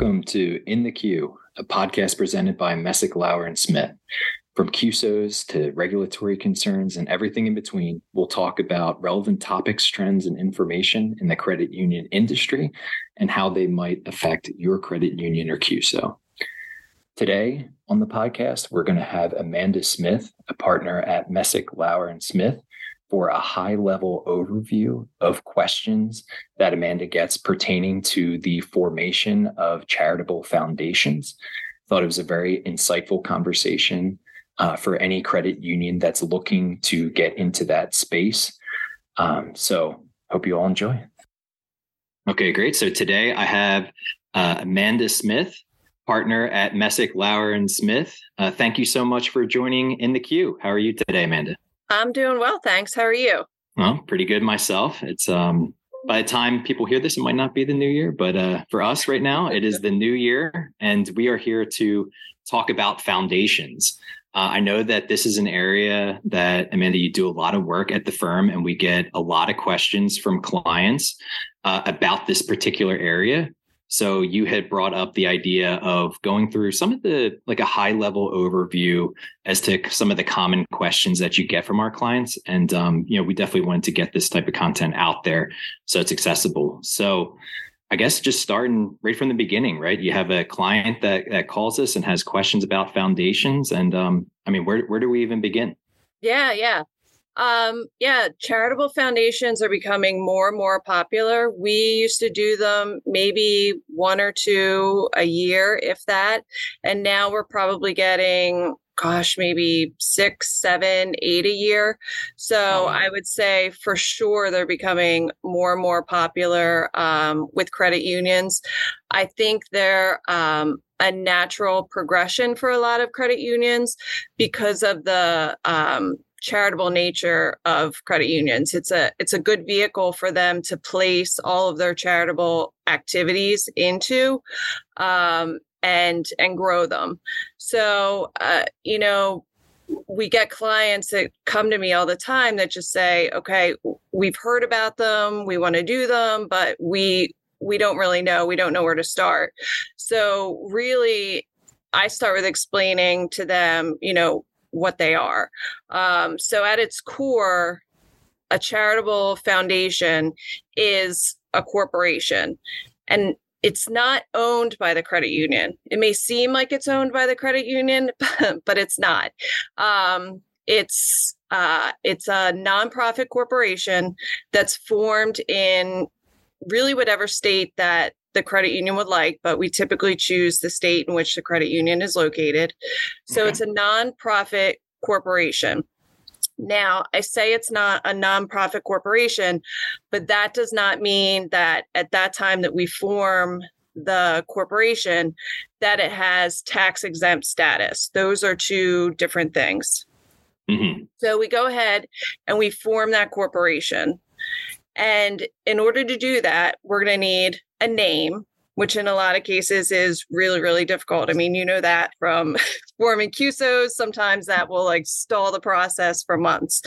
Welcome to In the Queue, a podcast presented by Messick Lauer and Smith. From CUSOs to regulatory concerns and everything in between, we'll talk about relevant topics, trends, and information in the credit union industry and how they might affect your credit union or CUSO. Today on the podcast, we're going to have Amanda Smith, a partner at Messick Lauer and Smith, for a high level overview of questions that Amanda gets pertaining to the formation of charitable foundations. Thought it was a very insightful conversation uh, for any credit union that's looking to get into that space. Um, so, hope you all enjoy. Okay, great. So today I have uh, Amanda Smith, partner at Messick Lauer and Smith. Uh, thank you so much for joining in the queue. How are you today, Amanda? I'm doing well, thanks. How are you? Well, pretty good myself. It's um by the time people hear this, it might not be the new year, but uh, for us right now, it is the new year, and we are here to talk about foundations. Uh, I know that this is an area that Amanda, you do a lot of work at the firm, and we get a lot of questions from clients uh, about this particular area. So you had brought up the idea of going through some of the like a high level overview as to some of the common questions that you get from our clients, and um, you know we definitely wanted to get this type of content out there so it's accessible. So I guess just starting right from the beginning, right? You have a client that that calls us and has questions about foundations, and um, I mean, where where do we even begin? Yeah, yeah. Um, yeah, charitable foundations are becoming more and more popular. We used to do them maybe one or two a year, if that. And now we're probably getting, gosh, maybe six, seven, eight a year. So oh. I would say for sure they're becoming more and more popular um, with credit unions. I think they're um, a natural progression for a lot of credit unions because of the um, charitable nature of credit unions. It's a it's a good vehicle for them to place all of their charitable activities into um, and and grow them. So uh, you know we get clients that come to me all the time that just say okay we've heard about them we want to do them but we we don't really know we don't know where to start so really i start with explaining to them you know what they are. Um, so, at its core, a charitable foundation is a corporation and it's not owned by the credit union. It may seem like it's owned by the credit union, but it's not. Um, it's uh, it's a nonprofit corporation that's formed in really whatever state that the credit union would like, but we typically choose the state in which the credit union is located. So okay. it's a nonprofit corporation. Now, I say it's not a nonprofit corporation, but that does not mean that at that time that we form the corporation that it has tax exempt status. Those are two different things. Mm-hmm. So we go ahead and we form that corporation. And in order to do that, we're going to need a name, which in a lot of cases is really, really difficult. I mean, you know that from forming CUSOs, sometimes that will like stall the process for months.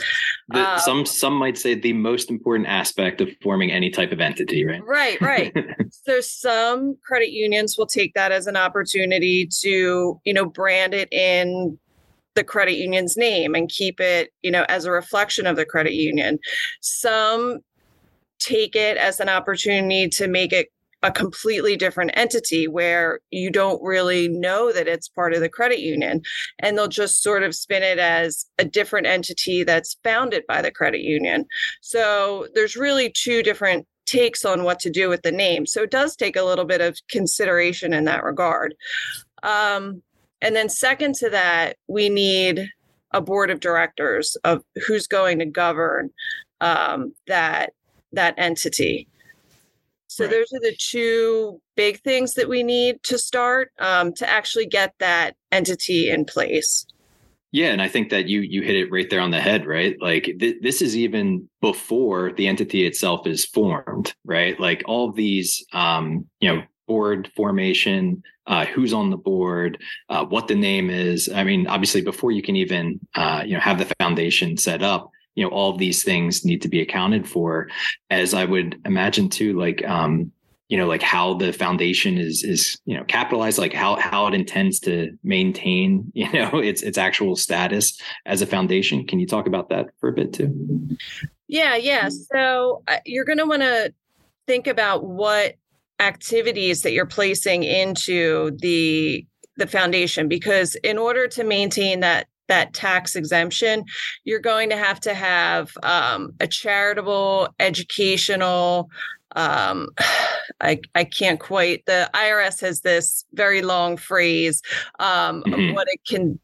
The, um, some some might say the most important aspect of forming any type of entity, right? Right, right. so some credit unions will take that as an opportunity to, you know, brand it in the credit union's name and keep it, you know, as a reflection of the credit union. Some take it as an opportunity to make it a completely different entity where you don't really know that it's part of the credit union. And they'll just sort of spin it as a different entity that's founded by the credit union. So there's really two different takes on what to do with the name. So it does take a little bit of consideration in that regard. Um, and then, second to that, we need a board of directors of who's going to govern um, that that entity. So right. those are the two big things that we need to start um, to actually get that entity in place. Yeah, and I think that you you hit it right there on the head, right? Like th- this is even before the entity itself is formed, right? Like all of these, um, you know, board formation, uh, who's on the board, uh, what the name is. I mean, obviously, before you can even, uh, you know, have the foundation set up, you know all of these things need to be accounted for as i would imagine too like um you know like how the foundation is is you know capitalized like how how it intends to maintain you know its its actual status as a foundation. Can you talk about that for a bit too? Yeah yeah. So uh, you're going to want to think about what activities that you're placing into the the foundation because in order to maintain that that tax exemption, you're going to have to have um, a charitable, educational, um, I, I can't quite the irs has this very long phrase um, mm-hmm. what it can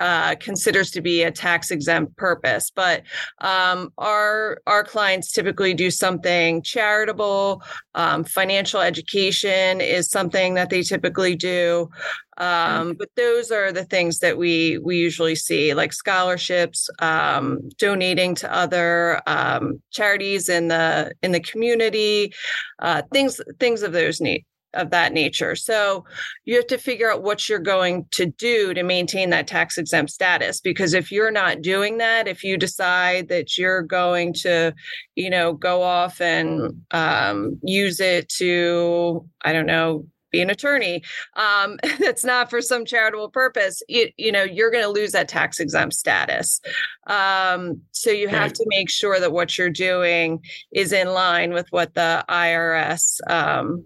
uh, considers to be a tax exempt purpose. But um, our our clients typically do something charitable. Um, financial education is something that they typically do. Um, but those are the things that we we usually see, like scholarships, um, donating to other um, charities in the in the community, uh, things things of those need of that nature. So you have to figure out what you're going to do to maintain that tax exempt status. Because if you're not doing that, if you decide that you're going to, you know, go off and um, use it to, I don't know, be an attorney um, that's not for some charitable purpose you, you know you're going to lose that tax exempt status um, so you have to make sure that what you're doing is in line with what the irs um,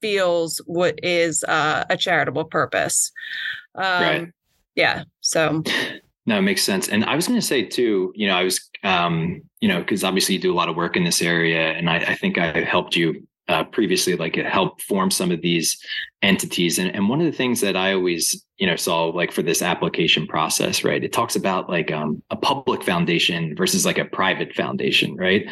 feels what is uh, a charitable purpose. Um, right. Yeah. So. No, it makes sense. And I was going to say too, you know, I was, um, you know, because obviously you do a lot of work in this area, and I, I think I helped you uh, previously, like it helped form some of these entities. And, and one of the things that I always, you know, saw like for this application process, right? It talks about like um, a public foundation versus like a private foundation, right?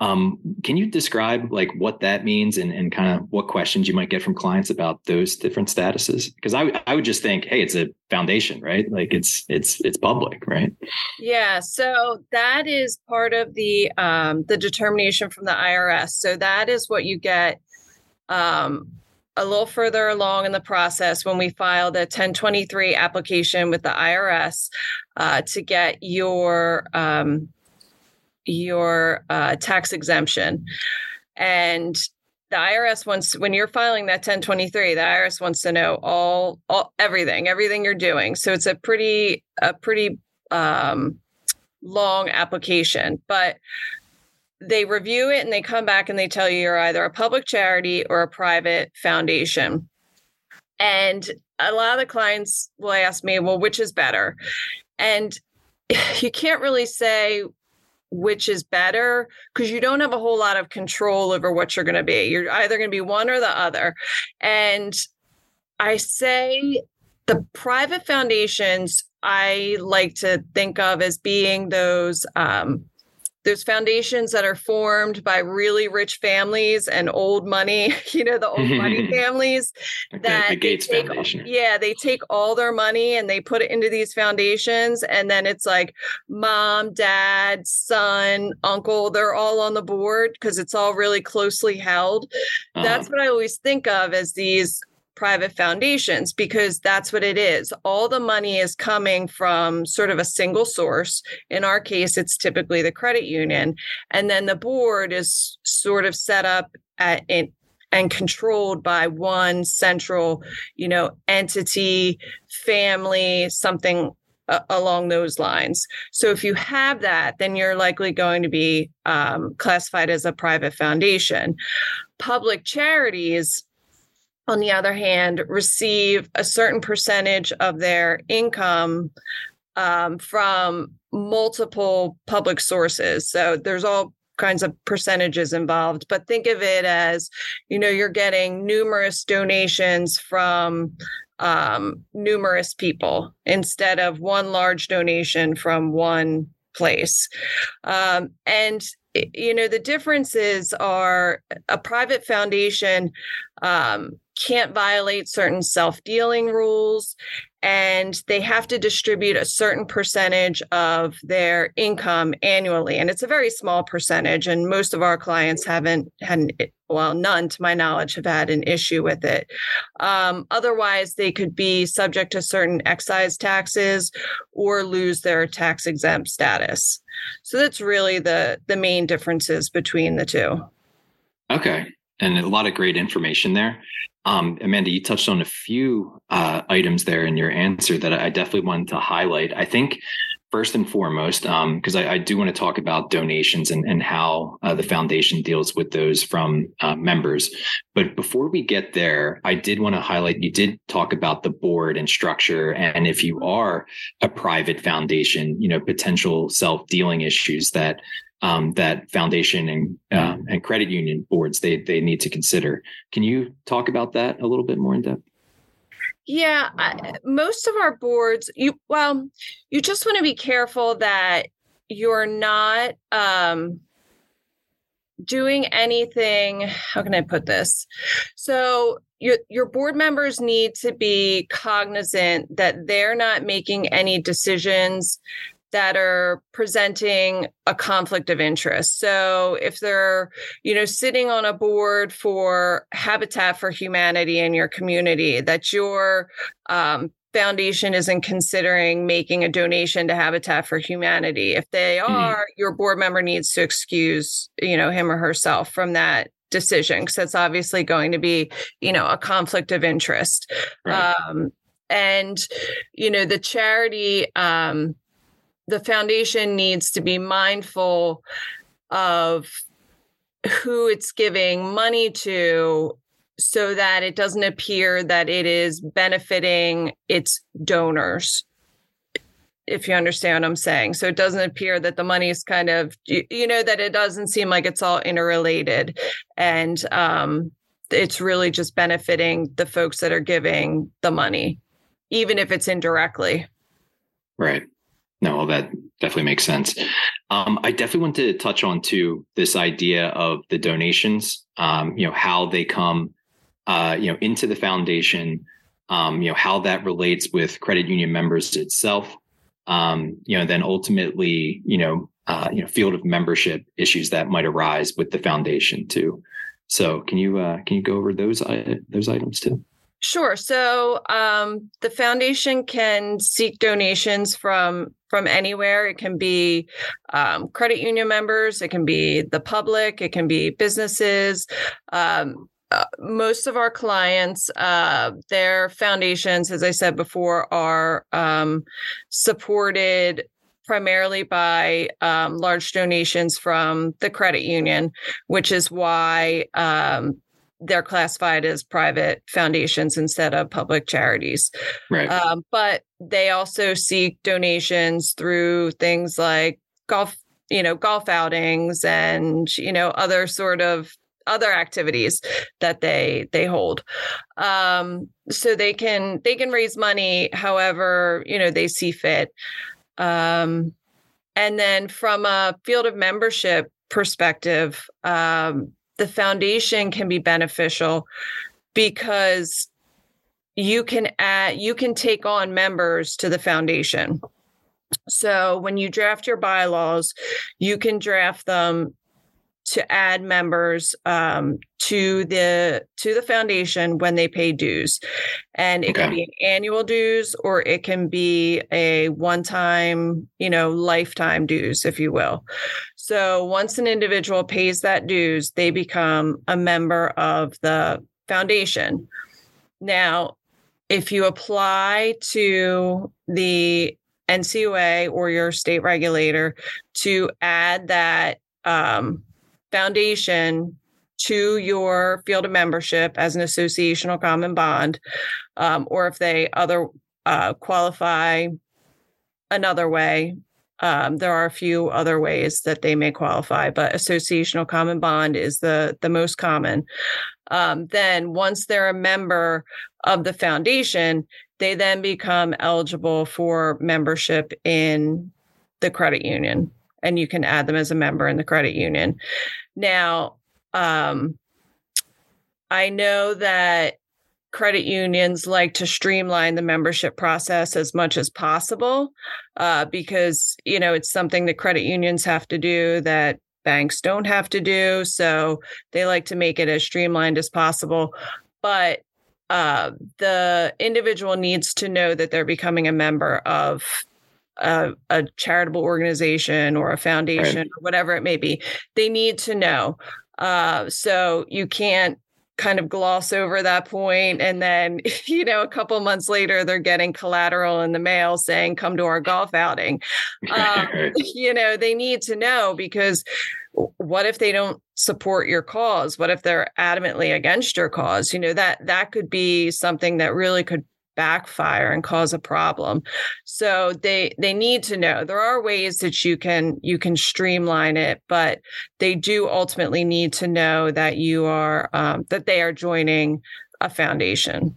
Um, can you describe like what that means and, and kind of what questions you might get from clients about those different statuses? Because I, I would just think, hey, it's a foundation, right? Like it's it's it's public, right? Yeah. So that is part of the um, the determination from the IRS. So that is what you get um, a little further along in the process when we file the 1023 application with the IRS uh, to get your um, your uh, tax exemption. And the IRS wants when you're filing that 1023, the IRS wants to know all all everything, everything you're doing. So it's a pretty a pretty um, long application, but they review it and they come back and they tell you you're either a public charity or a private foundation. And a lot of the clients will ask me, well, which is better? And you can't really say which is better because you don't have a whole lot of control over what you're going to be. You're either going to be one or the other. And I say the private foundations I like to think of as being those um, there's foundations that are formed by really rich families and old money, you know, the old money families okay, that the Gates take, Foundation. Yeah, they take all their money and they put it into these foundations. And then it's like mom, dad, son, uncle, they're all on the board because it's all really closely held. Uh-huh. That's what I always think of as these private foundations because that's what it is. All the money is coming from sort of a single source. In our case, it's typically the credit union. And then the board is sort of set up at, in, and controlled by one central, you know, entity, family, something uh, along those lines. So if you have that, then you're likely going to be um, classified as a private foundation. Public charities on the other hand, receive a certain percentage of their income um, from multiple public sources. So there's all kinds of percentages involved, but think of it as, you know, you're getting numerous donations from um, numerous people instead of one large donation from one place. Um, and you know the differences are a private foundation um, can't violate certain self dealing rules and they have to distribute a certain percentage of their income annually and it's a very small percentage and most of our clients haven't had well none to my knowledge have had an issue with it um, otherwise they could be subject to certain excise taxes or lose their tax exempt status so that's really the the main differences between the two okay and a lot of great information there. Um, Amanda, you touched on a few uh, items there in your answer that I definitely wanted to highlight. I think first and foremost, because um, I, I, do want to talk about donations and, and how uh, the foundation deals with those from uh, members. But before we get there, I did want to highlight you did talk about the board and structure. And if you are a private foundation, you know, potential self dealing issues that um, that foundation and um, and credit union boards they they need to consider. Can you talk about that a little bit more in depth? Yeah, I, most of our boards, you well, you just want to be careful that you're not um, doing anything. How can I put this? So your your board members need to be cognizant that they're not making any decisions that are presenting a conflict of interest. So if they're, you know, sitting on a board for Habitat for Humanity in your community, that your um, foundation isn't considering making a donation to Habitat for Humanity. If they mm-hmm. are, mm-hmm. your board member needs to excuse, you know, him or herself from that decision because that's obviously going to be, you know, a conflict of interest. Right. Um, and you know the charity um, the foundation needs to be mindful of who it's giving money to so that it doesn't appear that it is benefiting its donors if you understand what i'm saying. So it doesn't appear that the money is kind of you, know that it doesn't seem like it's all interrelated. And um, it's really just benefiting the folks that are giving the money even if it's indirectly. Right no, well, that definitely makes sense. Um, I definitely want to touch on too this idea of the donations. Um, you know how they come, uh, you know, into the foundation. Um, you know how that relates with credit union members itself. Um, you know, then ultimately, you know, uh, you know, field of membership issues that might arise with the foundation too. So, can you uh, can you go over those uh, those items too? Sure. So um, the foundation can seek donations from from anywhere. It can be um, credit union members. It can be the public. It can be businesses. Um, uh, most of our clients, uh, their foundations, as I said before, are um, supported primarily by um, large donations from the credit union, which is why um, they're classified as private foundations instead of public charities. Right. Um, but they also seek donations through things like golf, you know, golf outings and you know other sort of other activities that they they hold. Um, so they can they can raise money however you know they see fit. Um, and then from a field of membership perspective, um, the foundation can be beneficial because you can add you can take on members to the foundation. So when you draft your bylaws you can draft them to add members um, to the to the foundation when they pay dues. And it okay. can be an annual dues or it can be a one time you know lifetime dues if you will. So once an individual pays that dues they become a member of the foundation. Now if you apply to the NCUA or your state regulator to add that um, foundation to your field of membership as an associational common bond, um, or if they other uh, qualify another way. Um, there are a few other ways that they may qualify, but associational common bond is the the most common. Um, then once they're a member of the foundation, they then become eligible for membership in the credit union and you can add them as a member in the credit union. Now, um, I know that credit unions like to streamline the membership process as much as possible uh, because you know it's something that credit unions have to do that banks don't have to do so they like to make it as streamlined as possible but uh, the individual needs to know that they're becoming a member of a, a charitable organization or a foundation right. or whatever it may be, they need to know. Uh, so you can't kind of gloss over that point and then you know a couple months later they're getting collateral in the mail saying come to our golf outing um, you know they need to know because what if they don't support your cause what if they're adamantly against your cause you know that that could be something that really could backfire and cause a problem so they they need to know there are ways that you can you can streamline it but they do ultimately need to know that you are um, that they are joining a foundation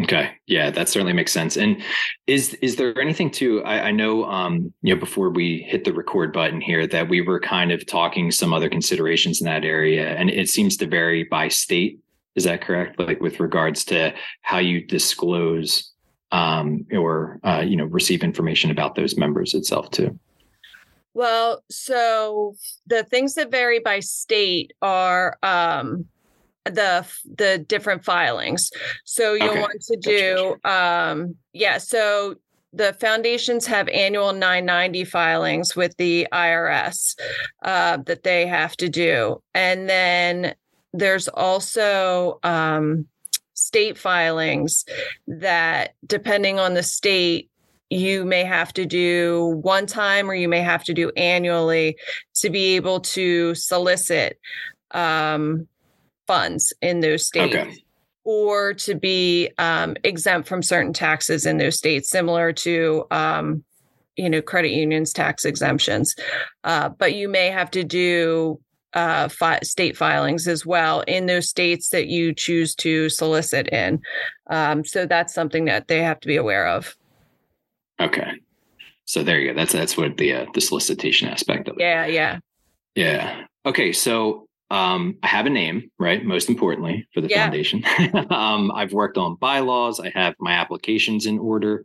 Okay. Yeah, that certainly makes sense. And is is there anything to I, I know um, you know, before we hit the record button here that we were kind of talking some other considerations in that area. And it seems to vary by state is that correct? Like with regards to how you disclose um, or uh, you know receive information about those members itself too. Well, so the things that vary by state are um, the the different filings. So you'll okay. want to do um, yeah. So the foundations have annual 990 filings with the IRS uh, that they have to do, and then there's also um, state filings that, depending on the state, you may have to do one time or you may have to do annually to be able to solicit um, funds in those states. Okay. Or to be um, exempt from certain taxes in those states, similar to um, you know credit unions tax exemptions uh, but you may have to do uh, fi- state filings as well in those states that you choose to solicit in. Um, so that's something that they have to be aware of. Okay, so there you go. That's that's what the uh, the solicitation aspect of it. Yeah, yeah, yeah. Okay, so um, I have a name, right? Most importantly for the yeah. foundation. um, I've worked on bylaws. I have my applications in order.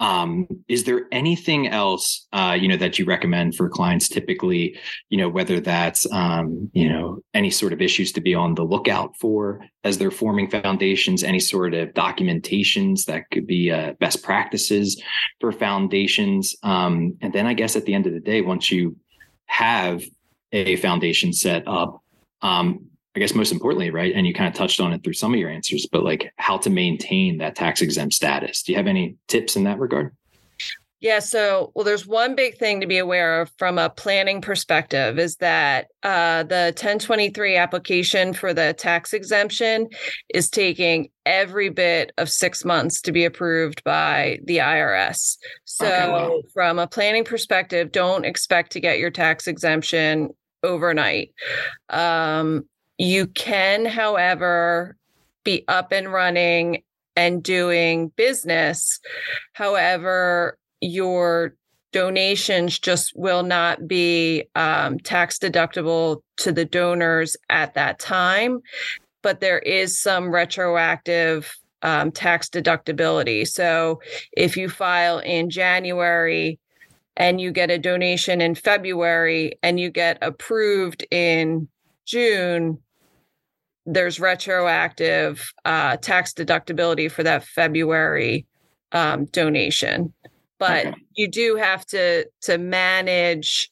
Um, is there anything else, uh, you know, that you recommend for clients typically, you know, whether that's, um, you know, any sort of issues to be on the lookout for as they're forming foundations, any sort of documentations that could be uh, best practices for foundations. Um, and then I guess at the end of the day, once you have a foundation set up, um, I guess most importantly, right? And you kind of touched on it through some of your answers, but like how to maintain that tax exempt status. Do you have any tips in that regard? Yeah. So, well, there's one big thing to be aware of from a planning perspective is that uh, the 1023 application for the tax exemption is taking every bit of six months to be approved by the IRS. So, okay, wow. from a planning perspective, don't expect to get your tax exemption overnight. Um, you can, however, be up and running and doing business. However, your donations just will not be um, tax deductible to the donors at that time, but there is some retroactive um, tax deductibility. So if you file in January and you get a donation in February and you get approved in June, there's retroactive uh, tax deductibility for that February um, donation, but okay. you do have to to manage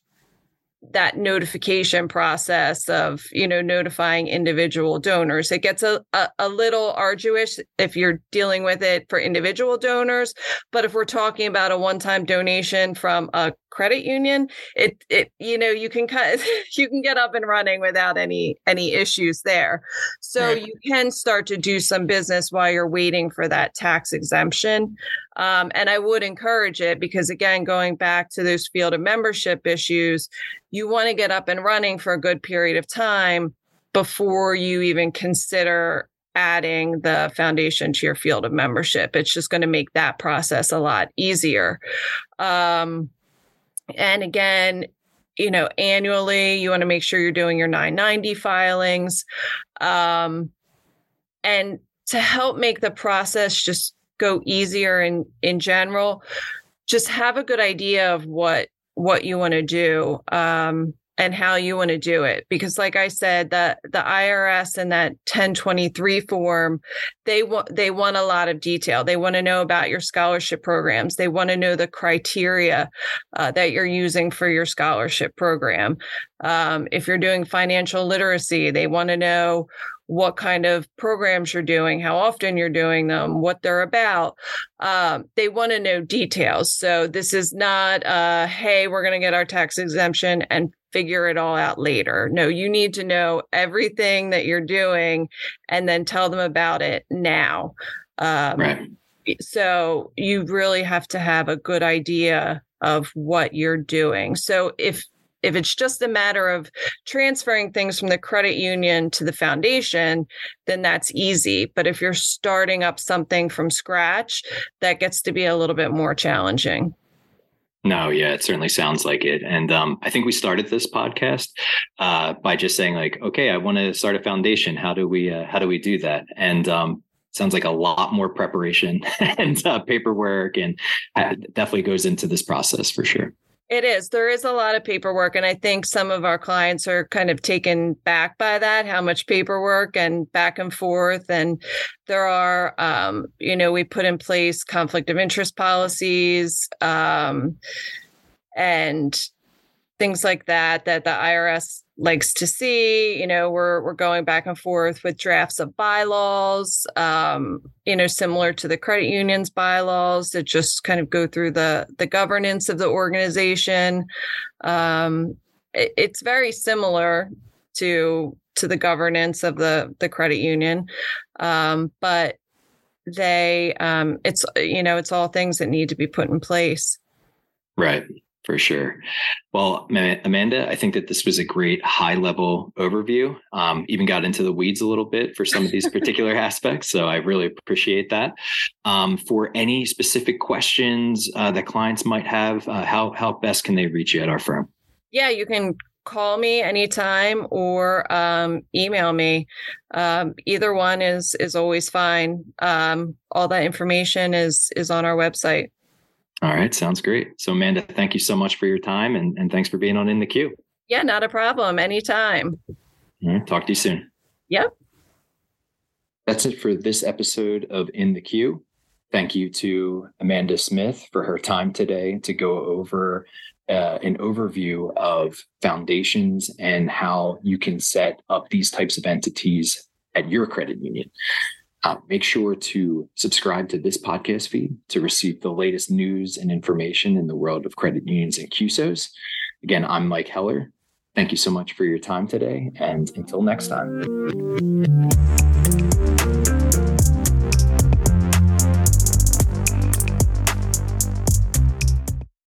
that notification process of you know notifying individual donors it gets a, a, a, little arduous if you're dealing with it for individual donors but if we're talking about a one-time donation from a credit union it it you know you can of, you can get up and running without any any issues there so right. you can start to do some business while you're waiting for that tax exemption um, and i would encourage it because again going back to those field of membership issues you want to get up and running for a good period of time before you even consider adding the foundation to your field of membership. It's just going to make that process a lot easier. Um, and again, you know, annually, you want to make sure you're doing your 990 filings. Um, and to help make the process just go easier in in general, just have a good idea of what what you want to do. Um, and how you want to do it because like i said the the irs and that 1023 form they want they want a lot of detail they want to know about your scholarship programs they want to know the criteria uh, that you're using for your scholarship program um, if you're doing financial literacy they want to know what kind of programs you're doing, how often you're doing them, what they're about. Um, they want to know details. So this is not, uh, hey, we're going to get our tax exemption and figure it all out later. No, you need to know everything that you're doing and then tell them about it now. Um, right. So you really have to have a good idea of what you're doing. So if if it's just a matter of transferring things from the credit union to the foundation, then that's easy. But if you're starting up something from scratch, that gets to be a little bit more challenging. No, yeah, it certainly sounds like it. And um, I think we started this podcast uh, by just saying, like, okay, I want to start a foundation. How do we uh, how do we do that? And um, sounds like a lot more preparation and uh, paperwork, and uh, definitely goes into this process for sure. It is. There is a lot of paperwork. And I think some of our clients are kind of taken back by that, how much paperwork and back and forth. And there are, um, you know, we put in place conflict of interest policies um, and things like that, that the IRS likes to see. You know, we're we're going back and forth with drafts of bylaws, um, you know, similar to the credit union's bylaws that just kind of go through the the governance of the organization. Um, it, it's very similar to to the governance of the the credit union, um, but they um, it's you know it's all things that need to be put in place. Right for sure. Well, Amanda, I think that this was a great high level overview. Um, even got into the weeds a little bit for some of these particular aspects. So I really appreciate that. Um, for any specific questions uh, that clients might have, uh, how, how best can they reach you at our firm? Yeah, you can call me anytime or um, email me. Um, either one is is always fine. Um, all that information is is on our website. All right, sounds great. So, Amanda, thank you so much for your time and, and thanks for being on In the Queue. Yeah, not a problem. Anytime. talk to you soon. Yep. That's it for this episode of In the Queue. Thank you to Amanda Smith for her time today to go over uh, an overview of foundations and how you can set up these types of entities at your credit union. Uh, make sure to subscribe to this podcast feed to receive the latest news and information in the world of credit unions and CUSOs. Again, I'm Mike Heller. Thank you so much for your time today. And until next time.